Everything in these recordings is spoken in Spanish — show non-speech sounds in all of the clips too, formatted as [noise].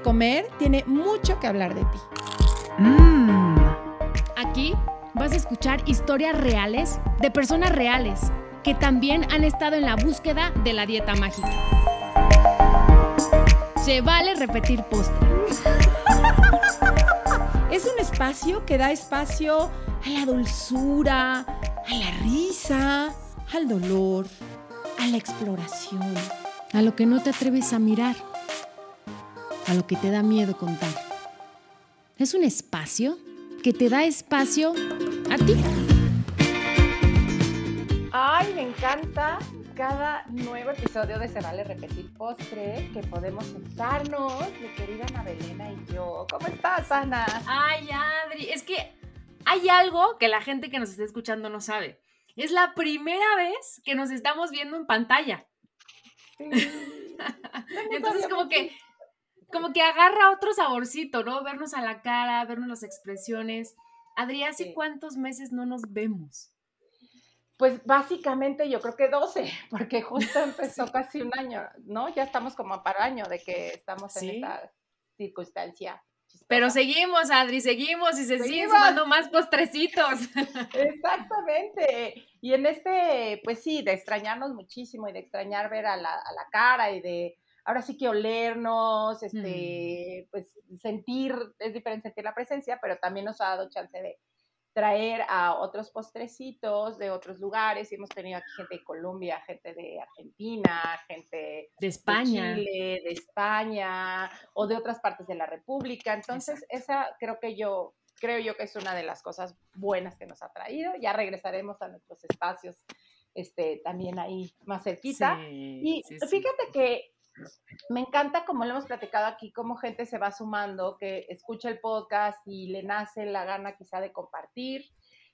de Comer tiene mucho que hablar de ti. Mm. Aquí vas a escuchar historias reales de personas reales que también han estado en la búsqueda de la dieta mágica. Se vale repetir postre. [laughs] Es un espacio que da espacio a la dulzura, a la risa, al dolor, a la exploración. A lo que no te atreves a mirar. A lo que te da miedo contar. Es un espacio que te da espacio a ti. Ay, me encanta cada nuevo episodio de Se Vale Repetir Postre que podemos sentarnos, mi querida Ana Belena y yo. ¿Cómo estás, Ana? Ay, Adri, es que hay algo que la gente que nos está escuchando no sabe. Es la primera vez que nos estamos viendo en pantalla. [laughs] Entonces, como que, como que agarra otro saborcito, ¿no? Vernos a la cara, vernos las expresiones. Adri, ¿hace Sí. cuántos meses no nos vemos? Pues básicamente yo creo que 12, [laughs] porque justo [laughs] empezó casi un año, ¿no? Ya estamos como para año de que estamos en esta circunstancia. chistosa. Pero seguimos, Adri, seguimos y se siguen Seguimos. sumando más postrecitos. [laughs] Exactamente. Y en este, pues sí, de extrañarnos muchísimo y de extrañar ver a la, a la cara y de ahora sí que olernos, este, pues sentir, es diferente sentir la presencia, pero también nos ha dado chance de traer a otros postrecitos de otros lugares y hemos tenido aquí gente de Colombia, gente de Argentina, gente De de España. Chile, de España o de otras partes de la República. Entonces, esa creo que yo creo yo que es una de las cosas buenas que nos ha traído. Ya regresaremos a nuestros espacios este también ahí más cerquita. Sí, Y sí, sí. fíjate que me encanta, como lo hemos platicado aquí, cómo gente se va sumando, que escucha el podcast y le nace la gana quizá de compartir.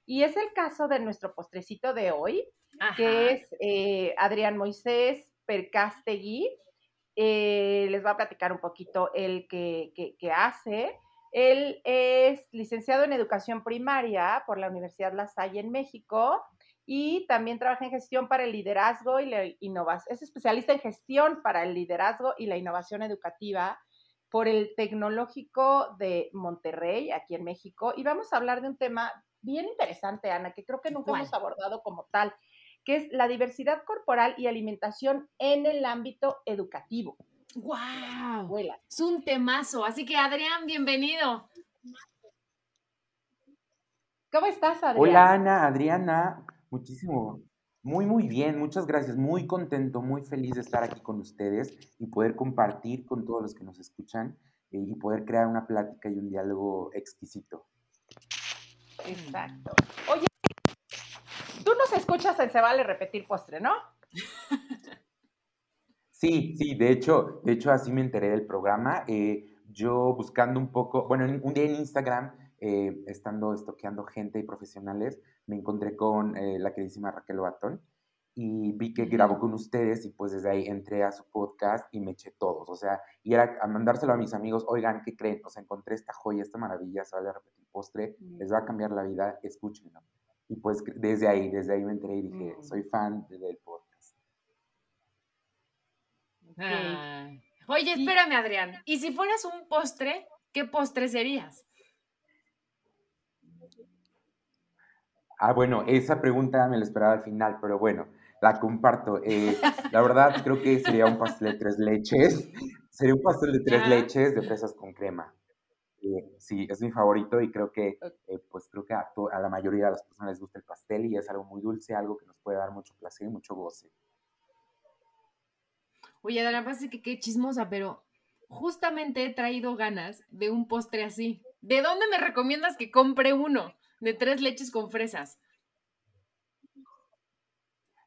Y es el caso de nuestro postrecito de hoy, Ajá. que es eh, Adrián Moisés Percastegui. Eh, les va a platicar un poquito el que, que- que hace. Él es licenciado en educación primaria por la Universidad La Salle en México y también trabaja en gestión para el liderazgo y la innovación. Es especialista en gestión para el liderazgo y la innovación educativa por el Tecnológico de Monterrey, aquí en México. Y vamos a hablar de un tema bien interesante, Ana, que creo que nunca hemos abordado como tal, que es la diversidad corporal y alimentación en el ámbito educativo. ¡Wow! Es un temazo. Así que, Adrián, bienvenido. ¿Cómo estás, Adrián? Hola Ana, Adriana, muchísimo, muy muy bien, muchas gracias, muy contento, muy feliz de estar aquí con ustedes y poder compartir con todos los que nos escuchan eh, y poder crear una plática y un diálogo exquisito. Exacto. Oye, tú nos escuchas en Se Vale Repetir Postre, ¿no? Sí, sí, de hecho, de hecho así me enteré del programa. eh, yo buscando un poco, bueno, en- un día en Instagram, eh, estando estoqueando gente y profesionales, me encontré con eh, la queridísima Raquel Batón y vi que grabó con ustedes y pues desde ahí entré a su podcast y me eché todos, o sea, y era a mandárselo a mis amigos, oigan, ¿qué creen? O sea, encontré esta joya, esta maravilla, se vale repetir postre, les va a cambiar la vida, escúchenlo. Y pues desde ahí, desde ahí me enteré y dije, Mm. soy fan de- del podcast. Oye, espérame, Adrián. ¿Y si fueras un postre, qué postre serías? Ah, bueno, esa pregunta me la esperaba al final, pero bueno, la comparto. Eh, la verdad, creo que sería un pastel de tres leches. [laughs] Sería un pastel de tres leches de fresas con crema. Eh, sí, es mi favorito y creo que, eh, pues creo que a, la mayoría de las personas les gusta el pastel y es algo muy dulce, algo que nos puede dar mucho placer y mucho goce. Oye, Adrián, pasa que qué chismosa, pero justamente he traído ganas de un postre así. ¿De dónde me recomiendas que compre uno? De tres leches con fresas.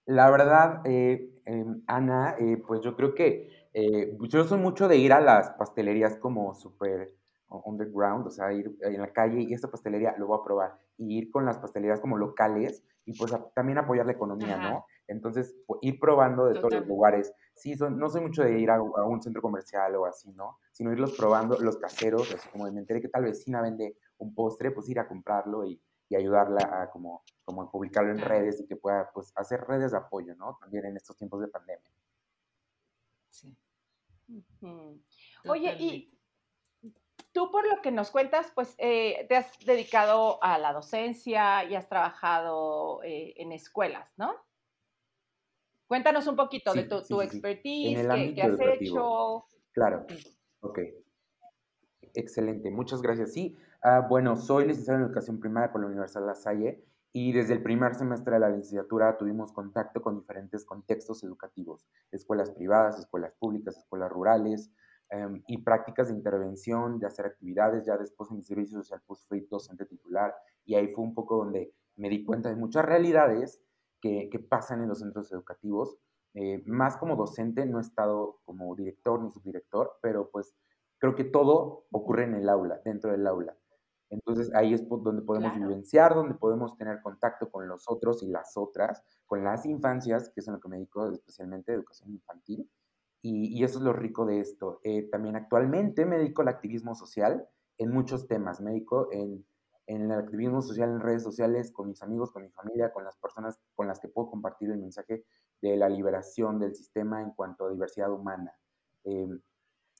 La verdad, eh, em, Ana, eh, pues yo creo que eh, yo soy mucho de ir a las pastelerías como súper underground, o sea, ir en la calle y esta pastelería lo voy a probar, y ir con las pastelerías como locales y pues a- también apoyar la economía, Ajá. ¿no? Entonces, ir probando de todos los lugares. Sí, son- no soy mucho de ir a, a un centro comercial o así, ¿no? Sino irlos probando, los caseros, así como de me enteré que tal vecina vende un postre, pues ir a comprarlo y, y ayudarla a como, como a publicarlo en redes y que pueda pues hacer redes de apoyo, ¿no? También en estos tiempos de pandemia. Sí. Oye, y tú por lo que nos cuentas, pues eh, te has dedicado a la docencia y has trabajado eh, en escuelas, ¿no? Cuéntanos un poquito de tu, tu expertise, qué, has hecho. Claro, ok. Excelente, muchas gracias. Sí, ah, bueno, soy licenciado en Educación Primaria por la Universidad de La Salle y desde el primer semestre de la licenciatura tuvimos contacto con diferentes contextos educativos, escuelas privadas, escuelas públicas, escuelas rurales em, y prácticas de intervención, de hacer actividades. Ya después en mi servicio social pues fui docente titular y ahí fue un poco donde me di cuenta de muchas realidades que, pasan en los centros educativos. Eh, más como docente, no he estado como director ni subdirector, pero pues creo que todo ocurre en el aula, dentro del aula. Entonces ahí es donde podemos vivenciar, donde podemos tener contacto con los otros y las otras, con las infancias, que es en lo que me dedico especialmente, educación infantil. Y, eso es lo rico de esto. Eh, también actualmente me dedico al activismo social en muchos temas. Me dedico en, en el activismo social en redes sociales, con mis amigos, con mi familia, con las personas con las que puedo compartir el mensaje de la liberación del sistema en cuanto a diversidad humana, eh,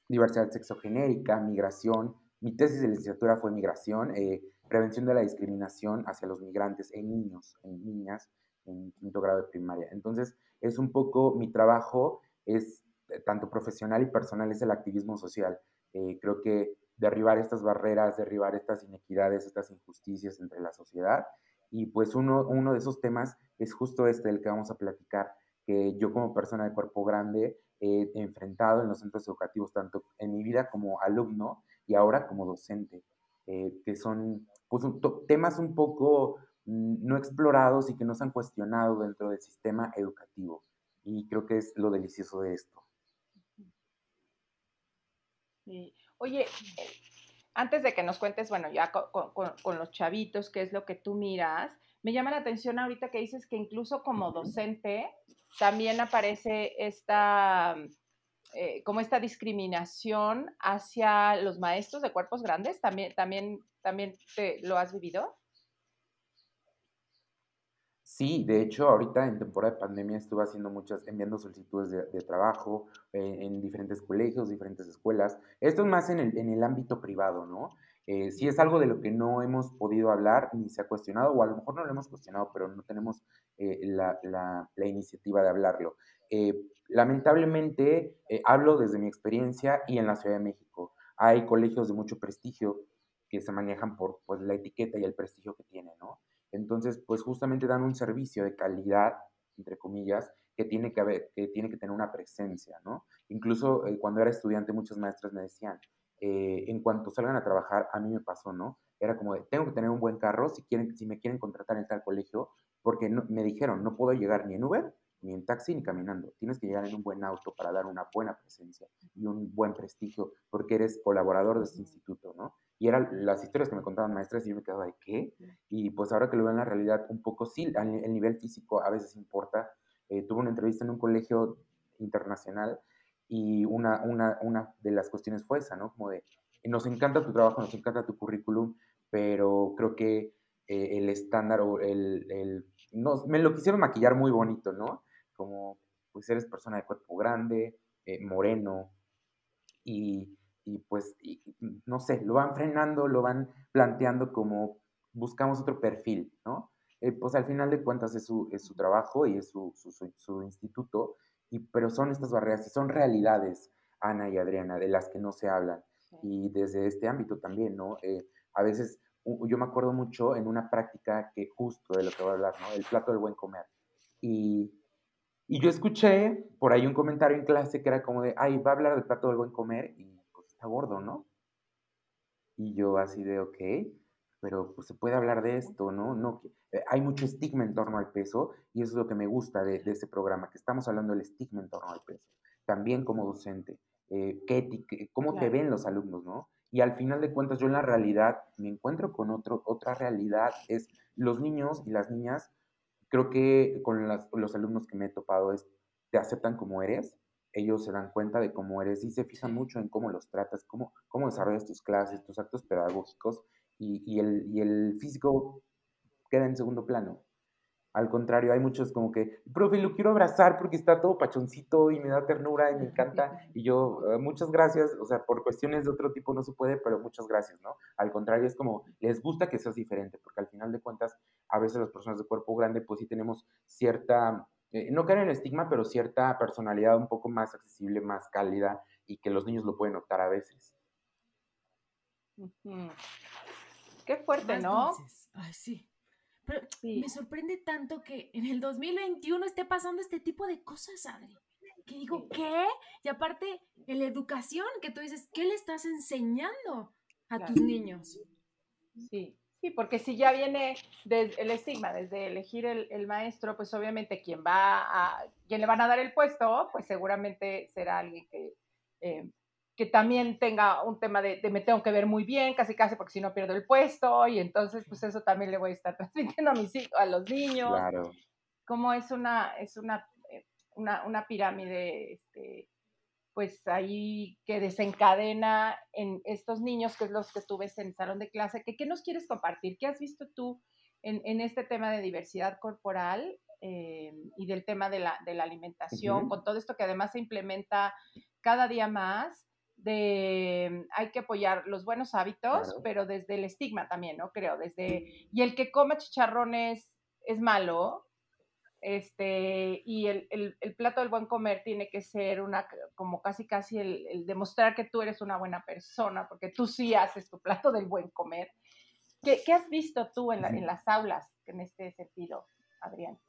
diversidad sexogenérica, migración, mi tesis de licenciatura fue migración, eh, prevención de la discriminación hacia los migrantes en niños, en niñas, en quinto grado de primaria. Entonces, es un poco mi trabajo, es eh, tanto profesional y personal, es el activismo social. Eh, creo que derribar estas barreras, derribar estas inequidades, estas injusticias entre la sociedad. Y pues uno, uno de esos temas es justo este del que vamos a platicar, que yo como persona de cuerpo grande he enfrentado en los centros educativos, tanto en mi vida como alumno, y ahora como docente, eh, que son pues, temas un poco mm, no explorados y que no se han cuestionado dentro del sistema educativo. Y creo que es lo delicioso de esto. Oye, antes de que nos cuentes, bueno, ya con, con, los chavitos, qué es lo que tú miras, me llama la atención ahorita que dices que incluso como docente también aparece esta eh, como esta discriminación hacia los maestros de cuerpos grandes? ¿También, también, también te, lo has vivido? Sí, de hecho, ahorita en temporada de pandemia estuve haciendo muchas, enviando solicitudes de, trabajo eh, en diferentes colegios, diferentes escuelas. Esto es más en el, en el ámbito privado, ¿no? Eh, sí es algo de lo que no hemos podido hablar ni se ha cuestionado, o a lo mejor no lo hemos cuestionado, pero no tenemos la, la, la, iniciativa de hablarlo. Lamentablemente, eh, hablo desde mi experiencia y en la Ciudad de México. Hay colegios de mucho prestigio que se manejan por pues, la etiqueta y el prestigio que tienen, ¿no? Entonces, pues justamente dan un servicio de calidad, entre comillas, que tiene que, haber, que, tiene que tener una presencia, ¿no? Incluso eh, cuando era estudiante, muchas maestras me decían, eh, en cuanto salgan a trabajar, a mí me pasó, ¿no? Era como de, tengo que tener un buen carro si, quieren, si me quieren contratar en tal colegio, porque me dijeron, no puedo llegar ni en Uber ni en taxi ni caminando. Tienes que llegar en un buen auto para dar una buena presencia y un buen prestigio porque eres colaborador de este instituto, ¿no? Y eran las historias que me contaban maestras y yo me quedaba de qué. Y pues ahora que lo veo en la realidad, un poco sí, el nivel físico a veces importa. Eh, tuve una entrevista en un colegio internacional y una, una, una de las cuestiones fue esa, ¿no? Como de, nos encanta tu trabajo, nos encanta tu currículum, pero creo que eh, el estándar o el, el no, me lo quisieron maquillar muy bonito, ¿no? como pues eres persona de cuerpo grande, eh, moreno, y, pues, no sé, lo van frenando, lo van planteando como buscamos otro perfil, ¿no? Eh, pues al final de cuentas es su, es su trabajo y es su, su, instituto, y, pero son estas barreras y son realidades, Ana y Adriana, de las que no se hablan. Y desde este ámbito también, ¿no? Eh, a veces, yo me acuerdo mucho en una práctica que justo de lo que voy a hablar, ¿no? El plato del buen comer. Y y yo escuché por ahí un comentario en clase que era como de, ay, va a hablar del plato del buen comer y pues está gordo, ¿no? Y yo así de, ok, pero pues se puede hablar de esto, ¿no? no eh, hay mucho estigma en torno al peso y eso es lo que me gusta de, de este programa, que estamos hablando del estigma en torno al peso. También como docente, eh, ¿qué, ¿cómo te ven los alumnos, no? Y al final de cuentas yo en la realidad me encuentro con otro, otra realidad, es los niños y las niñas creo que con los alumnos que me he topado es, te aceptan como eres, ellos se dan cuenta de cómo eres y se fijan mucho en cómo los tratas, cómo, cómo desarrollas tus clases, tus actos pedagógicos y, y, el, y el físico queda en segundo plano. Al contrario, hay muchos como que, profe, lo quiero abrazar porque está todo pachoncito y me da ternura y me encanta. [laughs] Y yo, "Ah, muchas gracias, o sea, por cuestiones de otro tipo no se puede, pero muchas gracias, ¿no? Al contrario, es como, les gusta que seas diferente, porque al final de cuentas, a veces las personas de cuerpo grande, pues sí tenemos cierta, eh, no caer en el estigma, pero cierta personalidad un poco más accesible, más cálida, y que los niños lo pueden notar a veces. Qué fuerte, Más ¿no? dulces. Ay, sí. Pero Sí. me sorprende tanto que en el 2021 esté pasando este tipo de cosas, Adri. Que digo. ¿qué? Y aparte, en la educación, que tú dices, ¿qué le estás enseñando a Claro. tus niños? Sí, sí, porque si ya viene desde el estigma, desde elegir el, el maestro, pues obviamente quien va a, quien le van a dar el puesto, pues seguramente será alguien que, eh, que también tenga un tema de, de me tengo que ver muy bien, casi casi, porque si no pierdo el puesto, y entonces pues eso también le voy a estar [laughs] transmitiendo a mis hijos, a los niños, Claro. como es una, es una, eh, una, una pirámide, este, pues ahí que desencadena en estos niños, que es los que tú ves en el salón de clase, que, ¿qué nos quieres compartir? ¿Qué has visto tú en, en este tema de diversidad corporal eh, y del tema de la, de la alimentación, con todo esto que además se implementa cada día más? De hay que apoyar los buenos hábitos, Claro. pero desde el estigma también, ¿no? Creo, desde, y el que coma chicharrones es malo, este, y el, el, el, plato del buen comer tiene que ser una, como casi casi el, el, demostrar que tú eres una buena persona, porque tú sí haces tu plato del buen comer. ¿Qué, qué has visto tú en, la, en, las aulas en este sentido, Adrián?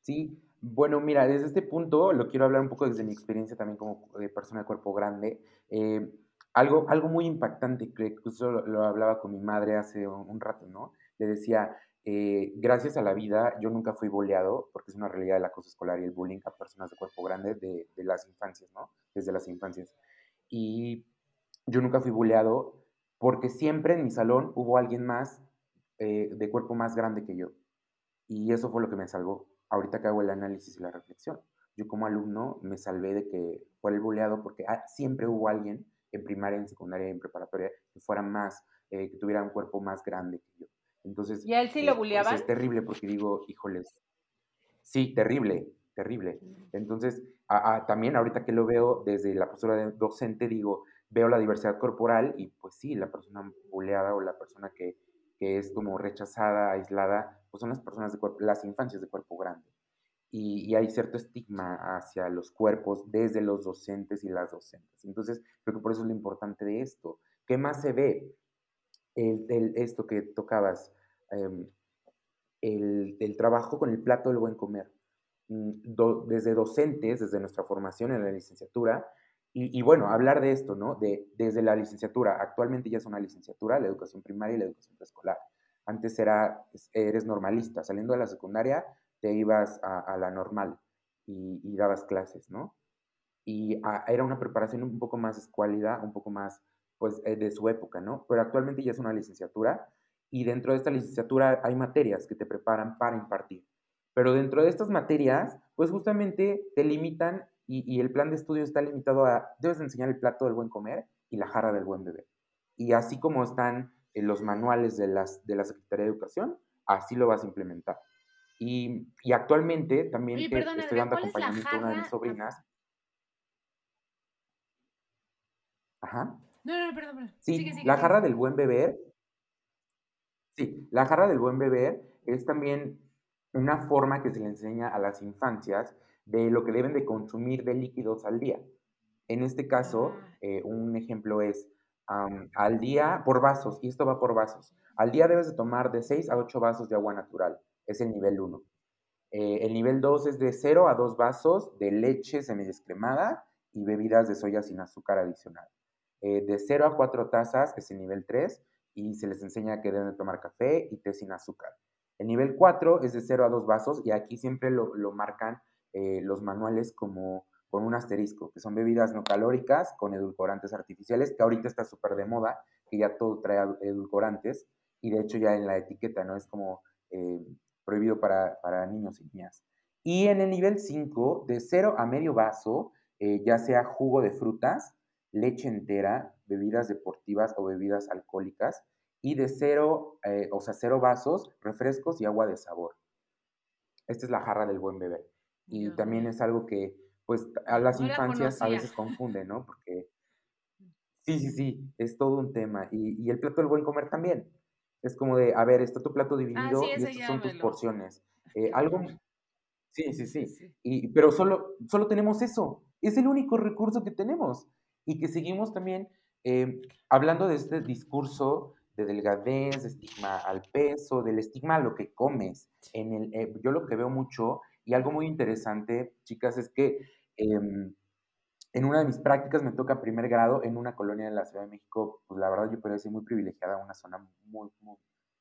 Sí, bueno, mira, desde este punto lo quiero hablar un poco desde mi experiencia también como de persona de cuerpo grande. Eh, algo, algo muy impactante, que incluso lo, lo, hablaba con mi madre hace un, un rato, ¿no? Le decía, eh, gracias a la vida, yo nunca fui boleado, porque es una realidad el acoso escolar y el bullying a personas de cuerpo grande de, de las infancias, ¿no? Desde las infancias. Y yo nunca fui boleado porque siempre en mi salón hubo alguien más eh, de cuerpo más grande que yo. Y eso fue lo que me salvó. Ahorita que hago el análisis y la reflexión. Yo como alumno me salvé de que fuera el boleado porque ah, siempre hubo alguien en primaria, en secundaria, en preparatoria que fuera más, eh, que tuviera un cuerpo más grande que yo. Entonces, ¿Y a él sí lo? Pues es terrible porque digo, híjoles, sí, terrible, terrible. Entonces, a, a, también ahorita que lo veo desde la postura de docente, digo, veo la diversidad corporal y pues sí, la persona bulleada o la persona que, que es como rechazada, aislada, pues son las personas de cuerpo, las infancias de cuerpo grande. Y, y, hay cierto estigma hacia los cuerpos desde los docentes y las docentes. Entonces, creo que por eso es lo importante de esto. ¿Qué más se ve? El, el, esto que tocabas, eh, el, el, trabajo con el plato del buen comer. Do, desde docentes, desde nuestra formación en la licenciatura, y, bueno, hablar de esto, ¿no? De, desde la licenciatura, actualmente ya es una licenciatura, la educación primaria y la educación preescolar. Antes era, eres normalista, saliendo de la secundaria te ibas a, la normal y, y, dabas clases, ¿no? Y a, era una preparación un poco más escuálida, un poco más, pues, eh, de su época, ¿no? Pero actualmente ya es una licenciatura y dentro de esta licenciatura hay materias que te preparan para impartir. Pero dentro de estas materias, pues justamente te limitan y, y, el plan de estudio está limitado a, debes enseñar el plato del buen comer y la jarra del buen beber. Y así como están en los manuales de, las, de la Secretaría de Educación, así lo vas a implementar. Y, y actualmente también Oye, que perdón, estoy dando ¿cuál es la acompañamiento a una de mis sobrinas. Ajá. No, no, perdón, perdón. Sí, Sigue, sigue, la sigue. jarra del buen beber. Sí, la jarra del buen beber es también una forma que se le enseña a las infancias de lo que deben de consumir de líquidos al día. En este caso, Ah. eh, un ejemplo es am, al día por vasos, y esto va por vasos. Al día debes de tomar de 6 a 8 vasos de agua natural, es el nivel 1. Eh, el nivel 2 es de 0 a 2 vasos de leche semidescremada y bebidas de soya sin azúcar adicional. Eh, de 0 a 4 tazas es el nivel 3 y se les enseña que deben de tomar café y té sin azúcar. El nivel 4 es de 0 a 2 vasos y aquí siempre lo, lo marcan eh, los manuales como con un asterisco, que son bebidas no calóricas con edulcorantes artificiales, que ahorita está súper de moda, que ya todo trae edulcorantes y de hecho ya en la etiqueta, ¿no? Es como eh, prohibido para, para, niños y niñas. Y en el nivel 5, de 0 a medio vaso, eh, ya sea jugo de frutas, leche entera, bebidas deportivas o bebidas alcohólicas, y de cero, eh, o sea, cero vasos, refrescos y agua de sabor. Esta es la jarra del buen beber. Y también es algo que, pues, a las infancias a veces confunde, ¿no? Porque, [laughs] sí, sí, sí, es todo un tema. Y, y, el plato del buen comer también. Es como de, a ver, está tu plato ah, dividido y estas son tus porciones. [laughs] Eh, algo... [laughs] Sí, sí, sí. Y, pero solo, solo tenemos eso. Es el único recurso que tenemos. Y que seguimos también eh, hablando de este discurso de delgadez, de estigma al peso, del estigma a lo que comes. En el, eh, yo lo que veo mucho, y algo muy interesante, chicas, es que em, en una de mis prácticas me toca primer grado en una colonia de la Ciudad de México, pues la verdad yo parece muy privilegiada, una zona muy, muy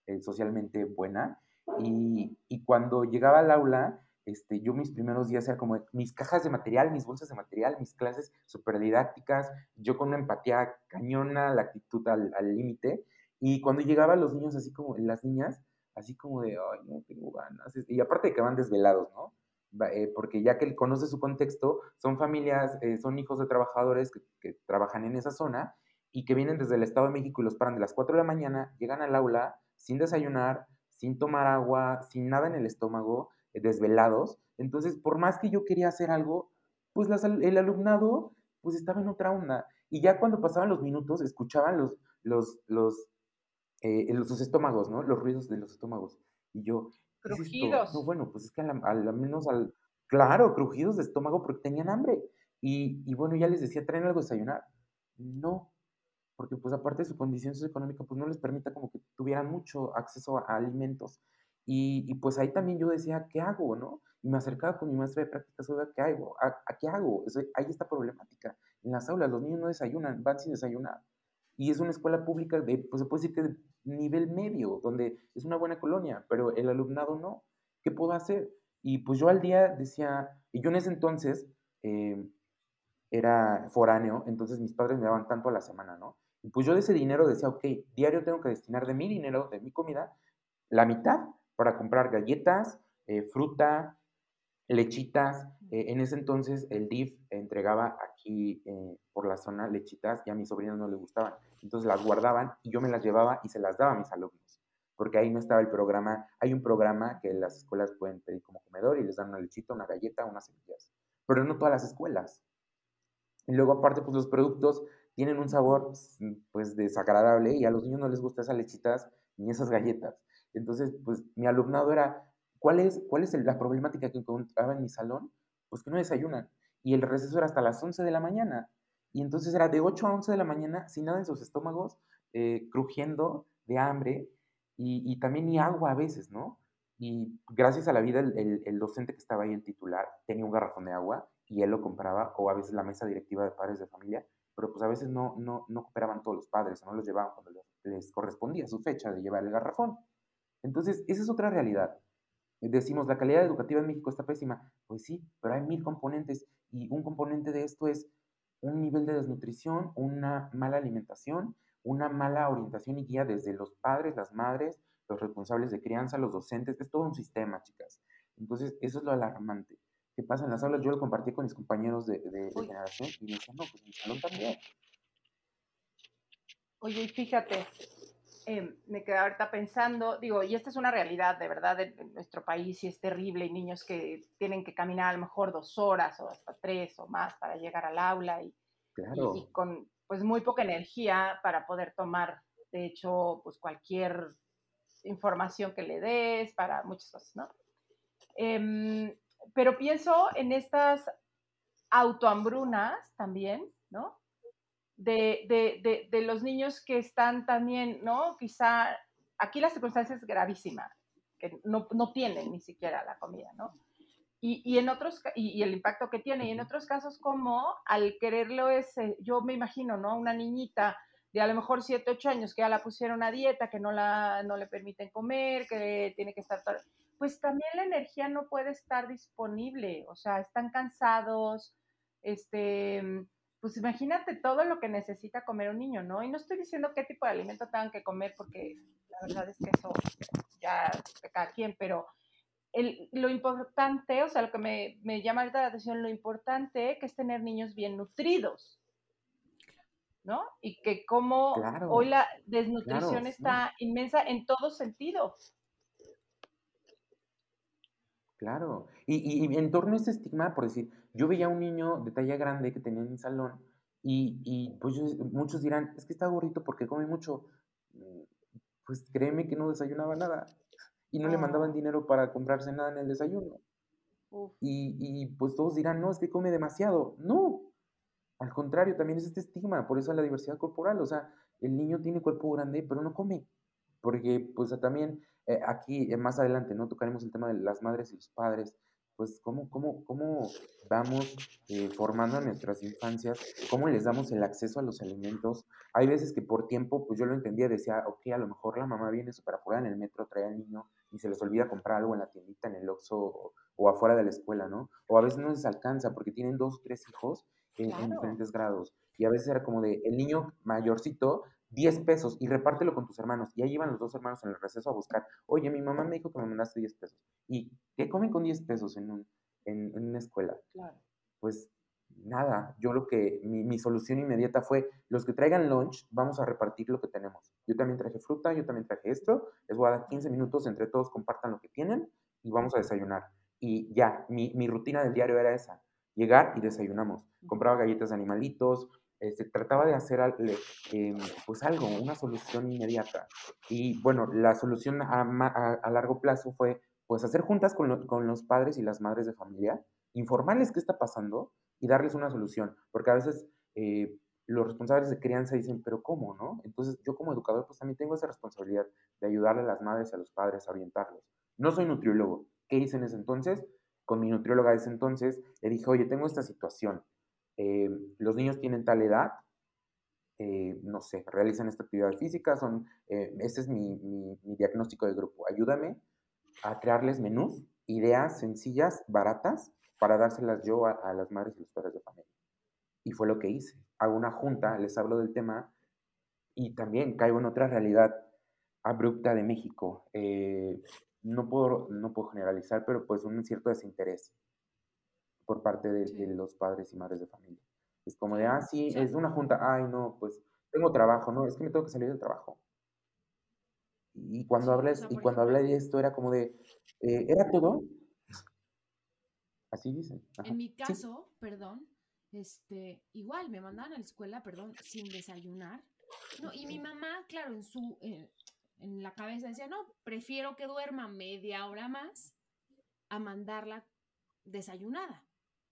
eh, socialmente buena. Y, y, cuando llegaba al aula, este, yo mis primeros días era como mis cajas de material, mis bolsas de material, mis clases súper didácticas, yo con una empatía cañona, la actitud al límite. Y cuando llegaban los niños, así como las niñas, así como de, ay, no tengo ganas. Y aparte de que van desvelados, ¿no? Eh, porque ya que él conoce su contexto, son familias, eh, son hijos de trabajadores que, trabajan en esa zona y que vienen desde el Estado de México y los paran de las 4 de la mañana, llegan al aula sin desayunar, sin tomar agua, sin nada en el estómago, eh, desvelados. Entonces, por más que yo quería hacer algo, pues el alumnado pues estaba en otra onda. Y ya cuando pasaban los minutos, escuchaban los, los, los los estómagos, ¿no? Los ruidos de los estómagos. Y yo, crujidos. No, bueno, pues es que al, menos al, claro, crujidos de estómago porque tenían hambre. Y, y, bueno, ya les decía, ¿traen algo de desayunar? No, porque pues aparte de su condición socioeconómica, pues no les permita como que tuvieran mucho acceso a, alimentos. Y, y, pues ahí también yo decía, ¿qué hago, no? Y me acercaba con mi maestra de prácticas, oiga, ¿qué hago? ¿A, a qué hago? ahí está problemática. En las aulas los niños no desayunan, van sin desayunar. Y es una escuela pública de, pues se puede decir que nivel medio, donde es una buena colonia, pero el alumnado no. ¿Qué puedo hacer? Y pues yo al día decía, y yo en ese entonces eh, era foráneo, entonces mis padres me daban tanto a la semana, ¿no? Y pues yo de ese dinero decía, ok, diario tengo que destinar de mi dinero, de mi comida, la mitad para comprar galletas, eh, fruta, lechitas. Eh, en ese entonces el DIF entregaba aquí por la zona lechitas y a mis sobrinos no les gustaban. Entonces las guardaban y yo me las llevaba y se las daba a mis alumnos, porque ahí no estaba el programa. Hay un programa que las escuelas pueden pedir como comedor y les dan una lechita, una galleta, unas semillas, pero no todas las escuelas. Y luego aparte, pues los productos tienen un sabor pues desagradable y a los niños no les gustan esas lechitas ni esas galletas. Entonces, pues mi alumnado era, ¿cuál es, cuál es la problemática que encontraba en mi salón? Pues que no desayunan. Y el receso era hasta las 11 de la mañana. Y entonces era de 8 a 11 de la mañana, sin nada en sus estómagos, eh, crujiendo de hambre y, también ni agua a veces, ¿no? Y gracias a la vida, el, docente que estaba ahí, el titular, tenía un garrafón de agua y él lo compraba, o a veces la mesa directiva de padres de familia, pero pues a veces no, no, no cooperaban todos los padres, o no los llevaban cuando les correspondía su fecha de llevar el garrafón. Entonces, esa es otra realidad. Decimos, la calidad educativa en México está pésima. Pues sí, pero hay mil componentes y un componente de esto es un nivel de desnutrición, una mala alimentación, una mala orientación y guía desde los padres, las madres, los responsables de crianza, los docentes, es todo un sistema, chicas. Entonces, eso es lo alarmante. ¿Qué pasa en las aulas? Yo lo compartí con mis compañeros de, generación y me decían, no, pues mi salón también. Oye, fíjate, Em, me quedé ahorita pensando, digo, y esta es una realidad de verdad en, nuestro país y es terrible, y niños que tienen que caminar a lo mejor dos horas o hasta tres o más para llegar al aula y, y, con pues muy poca energía para poder tomar, de hecho, pues cualquier información que le des, para muchas cosas, ¿no? Em, pero pienso en estas autohambrunas también, ¿no? De, de, los niños que están también, ¿no? Quizá aquí la circunstancia es gravísima, que no, no tienen ni siquiera la comida, ¿no? Y, y, en otros, y, el impacto que tiene, y en otros casos como al quererlo es, yo me imagino, ¿no? Una niñita de a lo mejor 7, 8 años que ya la pusieron a dieta, que no, la, no le permiten comer, que tiene que estar, pues también la energía no puede estar disponible, o sea, están cansados, este, pues imagínate todo lo que necesita comer un niño, ¿no? Y no estoy diciendo qué tipo de alimento tengan que comer, porque la verdad es que eso ya de cada quien, pero lo importante, o sea, lo que me, me llama ahorita la atención, lo importante que es tener niños bien nutridos, ¿no? Y que como Claro, hoy la desnutrición está inmensa en todo sentido. Claro. Y, y, y en torno a ese estigma, por decir, yo veía a un niño de talla grande que tenía en mi salón y, y pues yo- muchos dirán, es que está gordito porque come mucho. Mm, Pues créeme que no desayunaba nada y no le mandaban Oh, dinero para comprarse nada en el desayuno. Y, y pues todos dirán, no, es que come demasiado. No, al contrario, también es este estigma, por eso la diversidad corporal, o sea, el niño tiene cuerpo grande, pero no come, porque pues también eh, aquí eh, más adelante, ¿no? Tocaremos el tema de las madres y los padres, pues cómo, cómo, cómo vamos eh, formando a nuestras infancias, cómo les damos el acceso a los alimentos. Hay veces que por tiempo, pues yo lo entendía, decía, ok, a lo mejor la mamá viene súper apurada en el metro, trae al niño y se les olvida comprar algo en la tiendita, en el Oxxo o, o afuera de la escuela, ¿no? O a veces no les alcanza porque tienen dos o tres hijos en, en diferentes grados. Y a veces era como de, el niño mayorcito, 10 pesos y repártelo con tus hermanos. Y ahí iban los dos hermanos en el receso a buscar, oye, mi mamá me dijo que me mandaste 10 pesos. ¿Y qué comen con 10 pesos en, un, en, en una escuela? claro. Pues nada, yo lo que, mi, mi solución inmediata fue, los que traigan lunch, vamos a repartir lo que tenemos. Yo también traje fruta, yo también traje esto, les voy a dar 15 minutos, entre todos compartan lo que tienen y vamos a desayunar. Y ya, mi, mi rutina del diario era esa, llegar y desayunamos. Compraba galletas de animalitos, este, trataba de hacer em, pues algo, una solución inmediata. Y bueno, la solución a, largo plazo fue pues hacer juntas con los padres y las madres de familia, informarles qué está pasando y darles una solución, porque a veces eh, los responsables de crianza dicen, pero ¿cómo, no? Entonces yo como educador pues también tengo esa responsabilidad de ayudarle a las madres y a los padres a orientarlos. No soy nutriólogo. ¿Qué hice en ese entonces? Con mi nutrióloga de ese entonces le dije, oye, tengo esta situación. Eh, los niños tienen tal edad, eh, no sé, realizan esta actividad física, son, eh, ese es mi, mi, mi diagnóstico de grupo. Ayúdame a crearles menús, ideas sencillas, baratas, para dárselas yo a, a las madres y los padres de familia. Y fue lo que hice. Hago una junta, les hablo del tema y también caigo en otra realidad abrupta de México. Eh, no, puedo, no puedo generalizar, pero pues un cierto desinterés por parte de, los padres y madres de familia. Es como de, ah, sí, es una junta, ay, no, pues tengo trabajo, no, es que me tengo que salir del trabajo. Y cuando sea, y cuando hablé de esto era como de, eh, ¿era todo? Así dicen. en mi Sí, caso, perdón, este, igual me mandaban a la escuela, perdón, sin desayunar. No, y mi mamá, claro, en su, eh, en la cabeza decía, no, prefiero que duerma media hora más a mandarla desayunada.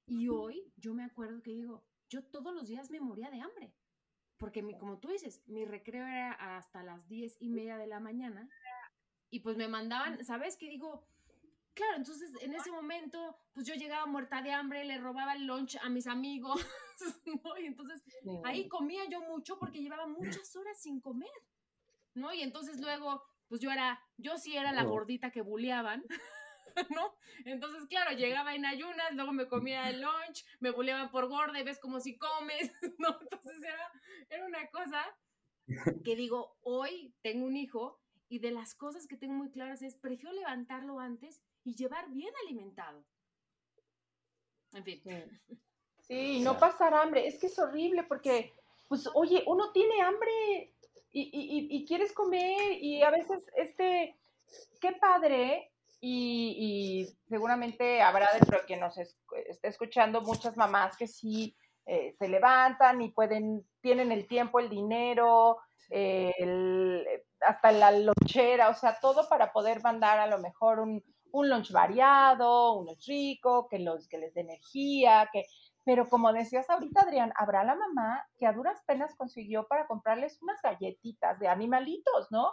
Y hoy yo me acuerdo que digo, yo todos los días me moría de hambre, porque mi, como tú dices, mi recreo era hasta las diez y media de la mañana y pues me mandaban, ¿sabes? qué digo, claro, entonces en ese momento pues yo llegaba muerta de hambre, le robaba el lunch a mis amigos, [laughs] ¿no? Y entonces ahí comía yo mucho porque llevaba muchas horas sin comer, ¿no? Y entonces luego, pues yo era, yo sí era la gordita que buleaban, [laughs] ¿no? Entonces, claro, llegaba en ayunas, luego me comía el lunch, me buleaban por gorda y ves como si comes, [laughs] ¿no? Entonces era, era una cosa que digo, hoy tengo un hijo y de las cosas que tengo muy claras es, prefiero levantarlo antes y llevar bien alimentado. En fin. sí. No pasar hambre. Es que es horrible porque, pues, oye, uno tiene hambre y, y- y- y quieres comer y a veces, este, qué padre, y, y seguramente habrá dentro de quien nos es- esté escuchando muchas mamás que sí eh, se levantan y pueden, tienen el tiempo, el dinero, eh, el- hasta la lonchera, o sea, todo para poder mandar a lo mejor un, un lunch variado, un lunch rico, que, los, que les dé energía, que... Pero como decías ahorita, Adrián, habrá la mamá que a duras penas consiguió para comprarles unas galletitas de animalitos, ¿no?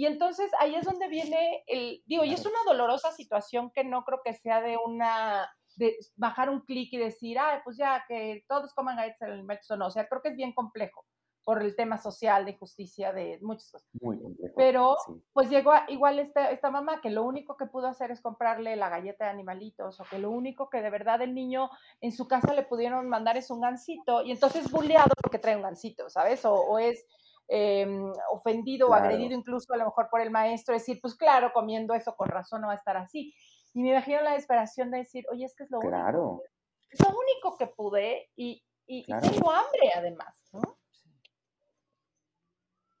Y entonces ahí es donde viene el, digo, y es una dolorosa situación que no creo que sea de una, de bajar un clic y decir, ay, pues ya, que todos coman galletas de alimentos o no. O sea, creo que es bien complejo por el tema social, de justicia, de muchas cosas. Muy complejo. Pero Sí. pues llegó a- igual esta, esta mamá que lo único que pudo hacer es comprarle la galleta de animalitos o que lo único que de verdad el niño en su casa le pudieron mandar es un gansito y entonces bulleado porque trae un gansito, ¿sabes? O, o es eh, ofendido o agredido incluso a lo mejor por el maestro, decir, pues claro, comiendo eso con razón no va a estar así. Y me imagino la desesperación de decir, oye, es que es lo único, Claro. es lo único que pude y, y, y Claro. tengo hambre además, ¿no?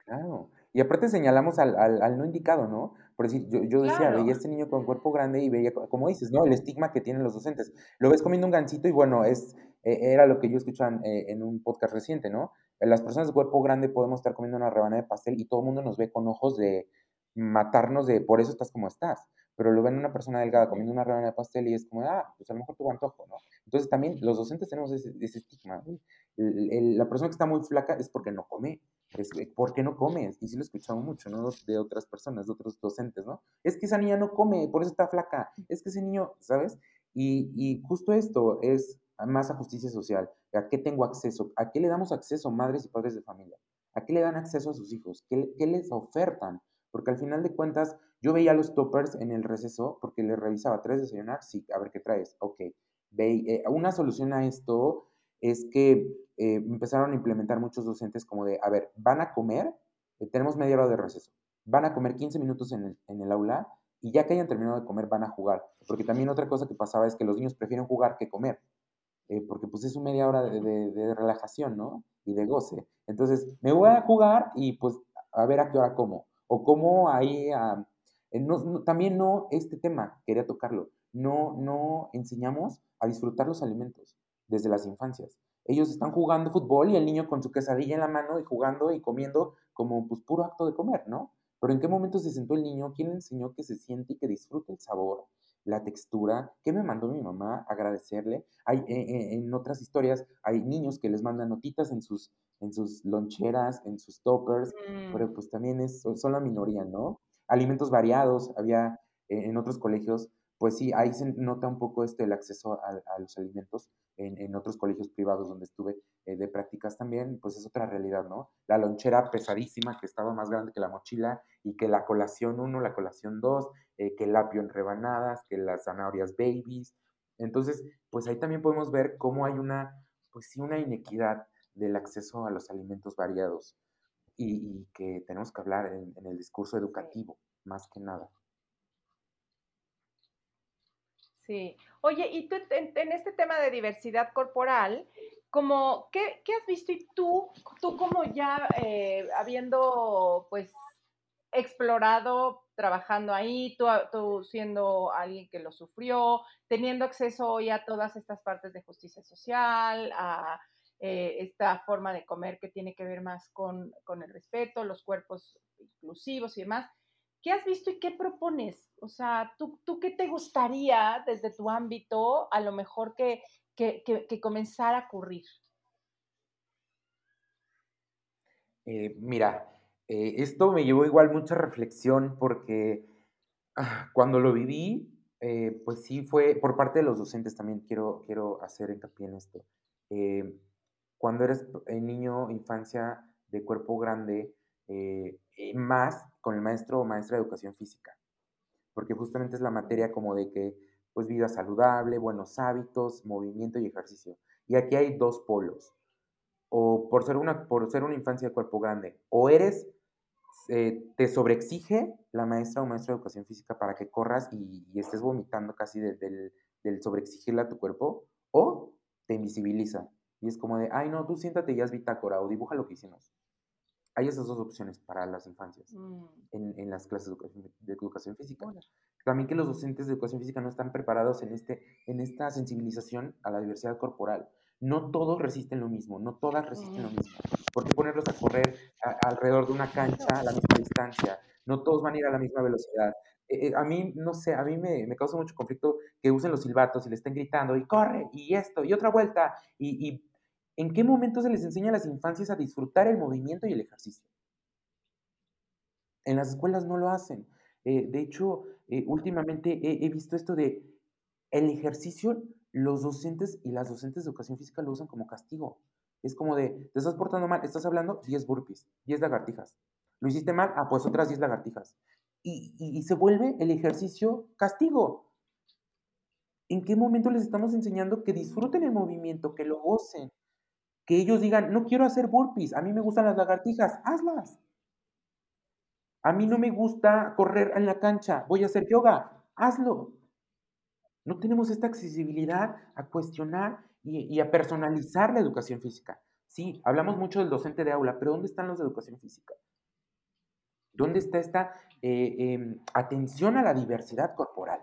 Claro. Y aparte señalamos al, al, al no indicado, ¿no? Por decir, yo, yo decía, Claro. veía a este niño con cuerpo grande y veía, co- como dices, ¿no? El estigma que tienen los docentes. Lo ves comiendo un gansito y bueno, es, eh, era lo que yo escuchaba en, eh, en un podcast reciente, ¿no? Eh, Las personas de cuerpo grande podemos estar comiendo una rebanada de pastel y todo el mundo nos ve con ojos de matarnos de, por eso estás como estás. Pero lo ven una persona delgada comiendo una rebanada de pastel y es como, ah, pues a lo mejor tuvo antojo, ¿no? Entonces también los docentes tenemos ese, ese estigma. El- el- la persona que está muy flaca es porque no come. Es, eh, ¿Por qué no comes? Y sí lo he escuchado mucho, ¿no? De otras personas, de otros docentes, ¿no? Es que esa niña no come, por eso está flaca. Es que ese niño, ¿sabes? Y, y justo esto es más a justicia social. ¿A qué tengo acceso? ¿A qué le damos acceso madres y padres de familia? ¿A qué le dan acceso a sus hijos? ¿Qué, qué les ofertan? Porque al final de cuentas, yo veía los toppers en el receso porque les revisaba, ¿traes desayunar? Sí, a ver qué traes. Ok. Ve, eh, una solución a esto es que eh, empezaron a implementar muchos docentes como de, a ver, van a comer, eh, tenemos media hora de receso, van a comer 15 minutos en el, en el aula y ya que hayan terminado de comer van a jugar. Porque también otra cosa que pasaba es que los niños prefieren jugar que comer, eh, porque pues es una media hora de, de- relajación, ¿no? Y de goce. Entonces, me voy a jugar y pues a ver a qué hora como. O como ahí, no- también no, este tema, quería tocarlo, no, no enseñamos a disfrutar los alimentos desde las infancias. Ellos están jugando fútbol y el niño con su quesadilla en la mano y jugando y comiendo como pues puro acto de comer, ¿no? Pero ¿en qué momento se sentó el niño? ¿Quién le enseñó que se siente y que disfrute el sabor, la textura? ¿Qué me mandó mi mamá? Agradecerle. Hay, eh, eh, en otras historias hay niños que les mandan notitas en sus, en sus loncheras, en sus toppers, pero Mm, pues también es, son son la minoría, ¿no? Alimentos variados, había eh, en otros colegios, pues sí, ahí se nota un poco este, el acceso a, a los alimentos en, en otros colegios privados donde estuve eh, de prácticas también, pues es otra realidad, ¿no? La lonchera pesadísima que estaba más grande que la mochila y que la colación 1, la colación 2, eh, que el apio en rebanadas, que las zanahorias babies. Entonces, pues ahí también podemos ver cómo hay una, pues sí, una inequidad del acceso a los alimentos variados y, y que tenemos que hablar en, en el discurso educativo, más que nada. Sí. Oye, y tú en, este tema de diversidad corporal, como, ¿qué, qué has visto y tú, tú como ya eh, habiendo pues explorado, trabajando ahí, tú, tú siendo alguien que lo sufrió, teniendo acceso hoy a todas estas partes de justicia social, a eh, esta forma de comer que tiene que ver más con, con el respeto, los cuerpos inclusivos y demás. ¿Qué has visto y qué propones? O sea, ¿tú, tú qué te gustaría desde tu ámbito a lo mejor que, que, que, comenzara a ocurrir? Eh, mira, eh, esto me llevó igual mucha reflexión porque ah, cuando lo viví, eh, pues sí fue por parte de los docentes también, quiero, quiero hacer hincapié en esto. Cuando eres niño, infancia de cuerpo grande, eh, eh, más con el maestro o maestra de educación física, porque justamente es la materia como de que, pues vida saludable, buenos hábitos, movimiento y ejercicio. Y aquí hay dos polos o por ser una, por ser una infancia de cuerpo grande, o eres, eh, te sobreexige la maestra o maestro de educación física para que corras y, estés vomitando casi de- del, del sobreexigirle a tu cuerpo, o te invisibiliza. Y es como de, ay, no, tú siéntate y haz bitácora o dibuja lo que hicimos. Hay esas dos opciones para las infancias Mm, en, en las clases de educación, de educación física. órale. También que los docentes de educación física no están preparados en, este, en esta sensibilización a la diversidad corporal. No todos resisten lo mismo, no todas resisten lo Mm, mismo. ¿Por qué ponerlos a correr a- alrededor de una cancha a la misma distancia? No todos van a ir a la misma velocidad. Eh, eh, a mí, no sé, a mí me, me causa mucho conflicto que usen los silbatos y le estén gritando y corre y esto y otra vuelta. Y, y ¿en qué momento se les enseña a las infancias a disfrutar el movimiento y el ejercicio? En las escuelas no lo hacen. Eh, de hecho, eh, últimamente he, visto esto de el ejercicio, los docentes y las docentes de educación física lo usan como castigo. Es como de, te estás portando mal, estás hablando 10 burpees, 10 lagartijas. Lo hiciste mal, ah, pues otras 10 lagartijas. Y se vuelve el ejercicio castigo. ¿En qué momento les estamos enseñando que disfruten el movimiento, que lo gocen? Que ellos digan, no quiero hacer burpees, a mí me gustan las lagartijas, hazlas. A mí no me gusta correr en la cancha, voy a hacer yoga, hazlo. No tenemos esta accesibilidad a cuestionar y, y a personalizar la educación física. Sí, hablamos mucho del docente de aula, pero ¿dónde están los de educación física? ¿Dónde está esta eh, em, atención a la diversidad corporal?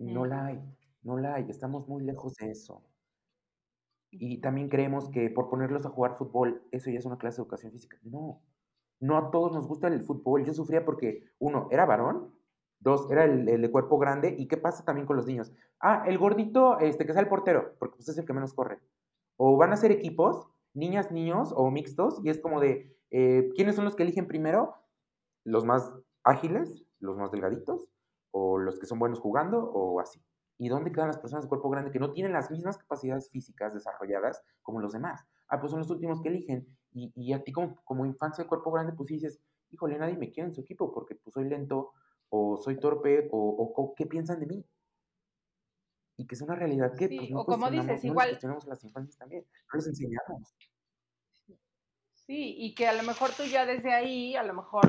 No la hay, no la hay, estamos muy lejos de eso. Y también creemos que por ponerlos a jugar fútbol, eso ya es una clase de educación física. No, no a todos nos gusta el fútbol. Yo sufría porque, uno, era varón, dos, era el, de cuerpo grande. ¿Y qué pasa también con los niños? Ah, el gordito, este, que sea el portero, porque pues es el que menos corre. O van a ser equipos, niñas, niños o mixtos, y es como de, eh, ¿quiénes son los que eligen primero? Los más ágiles, los más delgaditos, o los que son buenos jugando, o así. ¿Y dónde quedan las personas de cuerpo grande que no tienen las mismas capacidades físicas desarrolladas como los demás? Ah, pues son los últimos que eligen. Y, a ti como, como, infancia de cuerpo grande, pues dices, híjole, nadie me quiere en su equipo porque pues soy lento o soy torpe o, qué piensan de mí. Y que es una realidad que pues, no o como dices, igual... a las infancias también, no les enseñamos. Sí, y que a lo mejor tú ya desde ahí, a lo mejor,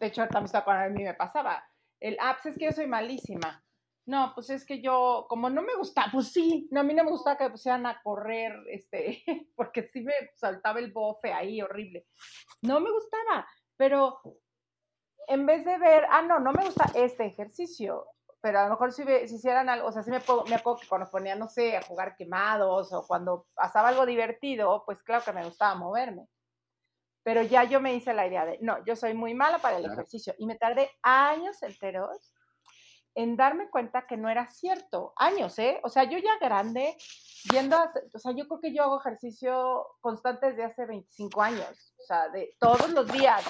de hecho, también cuando a mí me pasaba, el, ah, pues es que yo soy malísima no, pues es que yo, como no me gusta, pues sí, no, a mí no me gustaba que me pusieran a correr, este, [laughs] porque sí me saltaba el bofe ahí, horrible. No me gustaba, pero en vez de ver, ah, no, no me gusta este ejercicio, pero a lo mejor si, si hicieran algo, o sea, sí me, me acuerdo que cuando ponía, no sé, a jugar quemados o cuando pasaba algo divertido, pues claro que me gustaba moverme. Pero ya yo me hice la idea de, no, yo soy muy mala para el ejercicio y me tardé años enteros en darme cuenta que no era cierto. Años, ¿eh? O sea, yo ya grande, viendo, o sea, yo creo que yo hago ejercicio constante desde hace 25 años, o sea, de todos los días,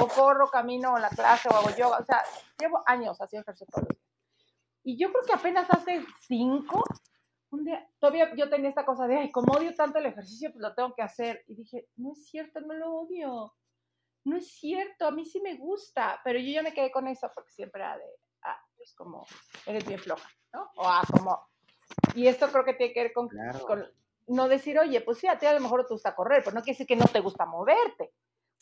o corro, camino la clase, o hago yoga, o sea, llevo años haciendo ejercicio todos los días. Y yo creo que apenas hace cinco, un día, todavía yo tenía esta cosa de, ay, como odio tanto el ejercicio, pues lo tengo que hacer. Y dije, no es cierto, no lo odio. No es cierto, a mí sí me gusta, pero yo ya me quedé con eso porque siempre era de, es como, eres bien floja, ¿no? O ah, como, y esto creo que tiene que ver con, no decir, oye, pues sí, a ti a lo mejor te gusta correr, pero no quiere decir que no te gusta moverte,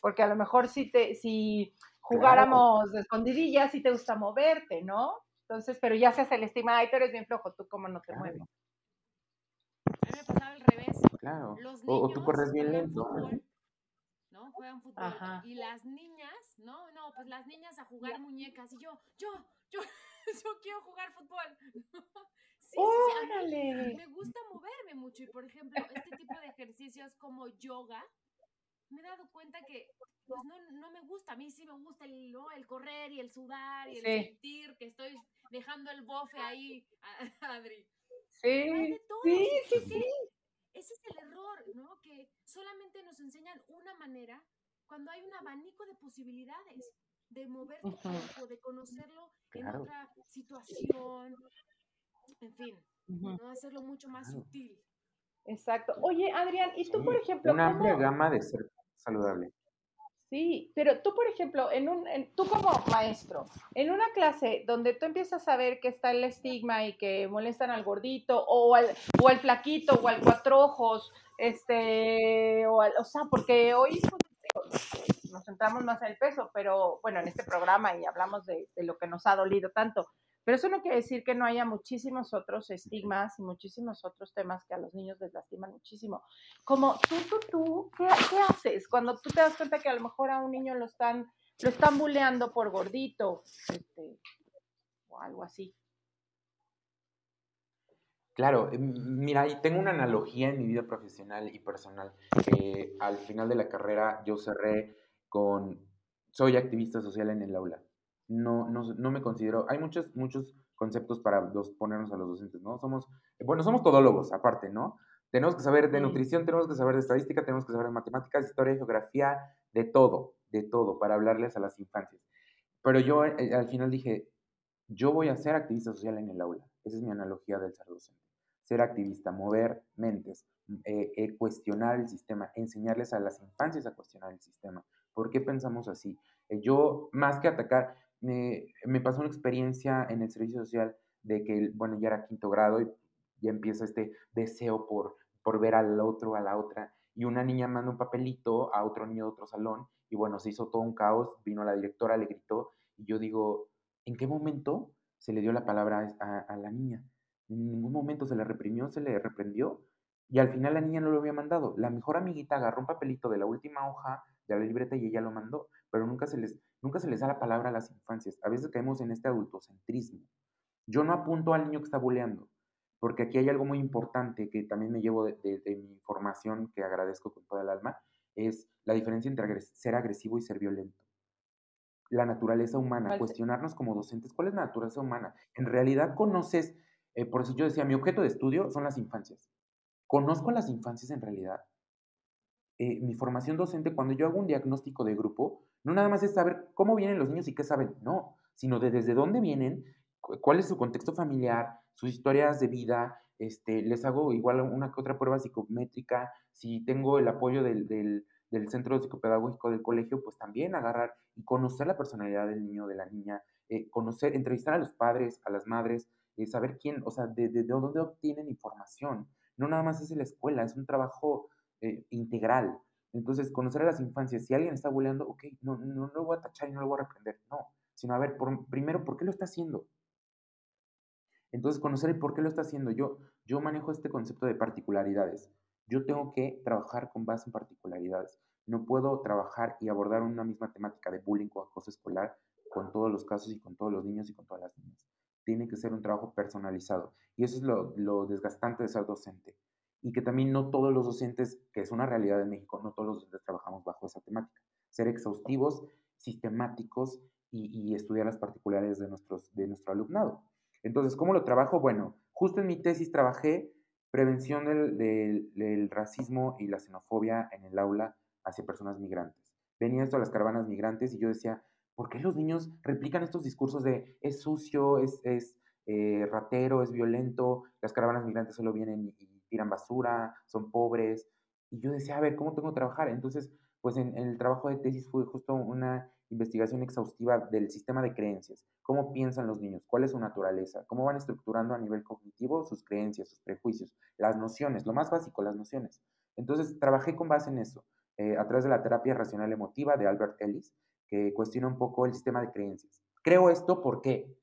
porque a lo mejor si, te, si jugáramos de escondidillas, sí te gusta moverte, ¿no? Entonces, pero ya se hace el estigma, ay, tú eres bien flojo, tú cómo no te mueves. A mí me pasaba al revés. Claro. o, tú corres bien lento. ¿no? Juegan fútbol. Y las niñas, ¿no? No, pues las niñas a jugar muñecas. Y yo, yo, yo, [laughs] yo quiero jugar fútbol. [laughs] sí, sí, me gusta moverme mucho. Y por ejemplo, este tipo de ejercicios como yoga, me he dado cuenta que pues no, no me gusta. A mí sí me gusta el, ¿no? el correr y el sudar y el sentir que estoy dejando el bofe ahí, [laughs] Adri. Sí, sí, sí, sí. Ese es el error, ¿no? Que solamente nos enseñan una manera cuando hay un abanico de posibilidades de mover tu cuerpo, de conocerlo en otra situación, en fin, ¿no? hacerlo mucho más sutil. Exacto. Oye, Adrián, ¿y tú, por ejemplo? Una amplia gama de ser saludable. Sí, pero tú, por ejemplo, en un, tú como maestro, en una clase donde tú empiezas a ver que está el estigma y que molestan al gordito o al, o al flaquito o al cuatro ojos, este, o, o sea, porque hoy centramos más en peso, pero bueno, en este programa y hablamos de, lo que nos ha dolido tanto, pero eso no quiere decir que no haya muchísimos otros estigmas y muchísimos otros temas que a los niños les lastiman muchísimo. Como tú, tú, tú, ¿qué, haces cuando tú te das cuenta que a lo mejor a un niño lo están, lo están buleando por gordito este, o algo así? Claro, em, mira, tengo una analogía en mi vida profesional y personal. al final de la carrera yo cerré con, soy activista social en el aula no, no, no me considero, hay muchos, muchos conceptos para los, ponernos a los docentes, ¿no? Somos, bueno, somos todólogos aparte, ¿no? Tenemos que saber de nutrición, tenemos que saber de estadística, tenemos que saber de matemáticas, historia, geografía, de todo, de todo, para hablarles a las infancias. Pero yo eh, al final dije, yo voy a ser activista social en el aula. Esa es mi analogía del ser docente. Ser activista, mover mentes, eh, eh, cuestionar el sistema, enseñarles a las infancias a cuestionar el sistema. ¿Por qué pensamos así? yo, más que atacar, me, me, pasó una experiencia en el servicio social de que, bueno, ya era quinto grado y ya empieza este deseo por, por ver al otro, a la otra, y una niña manda un papelito a otro niño de otro salón, y bueno, se hizo todo un caos, vino la directora, le gritó, y yo digo, ¿en qué momento se le dio la palabra a, a la niña? En ningún momento se le reprimió, se le reprendió, y al final la niña no lo había mandado. La mejor amiguita agarró un papelito de la última hoja de la libreta y ella lo mandó, pero nunca se les, nunca se les da la palabra a las infancias. A veces caemos en este adultocentrismo. Yo no apunto al niño que está buleando, porque aquí hay algo muy importante que también me llevo de, de mi formación, que agradezco con toda el alma, es la diferencia entre ser agresivo y ser violento la naturaleza humana, cuestionarnos como docentes, ¿cuál es la naturaleza humana? En realidad conoces, eh, por eso yo decía, mi objeto de estudio son las infancias. ¿Conozco a las infancias en realidad? Eh, mi formación docente, cuando yo hago un diagnóstico de grupo, no nada más es saber cómo vienen los niños y qué saben, no, sino de desde dónde vienen, cuál es su contexto familiar, sus historias de vida, este, les hago igual una que otra prueba psicométrica, si tengo el apoyo del, del centro psicopedagógico del colegio, pues también agarrar y conocer la personalidad del niño, de la niña, eh, conocer, entrevistar a los padres, a las madres, eh, saber quién, o sea, de, de, dónde obtienen información. No nada más es en la escuela, es un trabajo eh, integral. Entonces, conocer a las infancias, si alguien está bulleando, ok, no, no, lo voy a tachar y no lo voy a reprender, no, sino a ver, primero, ¿por qué lo está haciendo? Entonces, conocer el por qué lo está haciendo. Yo, yo manejo este concepto de particularidades. Yo tengo que trabajar con base en particularidades. No puedo trabajar y abordar una misma temática de bullying o acoso escolar con todos los casos y con todos los niños y con todas las niñas. Tiene que ser un trabajo personalizado. Y eso es lo, desgastante de ser docente. Y que también no todos los docentes, que es una realidad en México, no todos los docentes trabajamos bajo esa temática. Ser exhaustivos, sistemáticos y, estudiar las particularidades de, nuestros, de nuestro alumnado. Entonces, ¿cómo lo trabajo? Bueno, justo en mi tesis trabajé prevención del, racismo y la xenofobia en el aula hacia personas migrantes. Venía esto a las caravanas migrantes y yo decía, ¿por qué los niños replican estos discursos de es sucio, es, es eh, ratero, es violento, las caravanas migrantes solo vienen y, tiran basura, son pobres? Y yo decía, a ver, ¿cómo tengo que trabajar? Entonces, pues en, el trabajo de tesis fue justo una investigación exhaustiva del sistema de creencias, cómo piensan los niños, cuál es su naturaleza, cómo van estructurando a nivel cognitivo sus creencias, sus prejuicios, las nociones, lo más básico, las nociones. Entonces, trabajé con base en eso. Eh, a través de la terapia racional emotiva de Albert Ellis, que cuestiona un poco el sistema de creencias. Creo esto ¿por qué?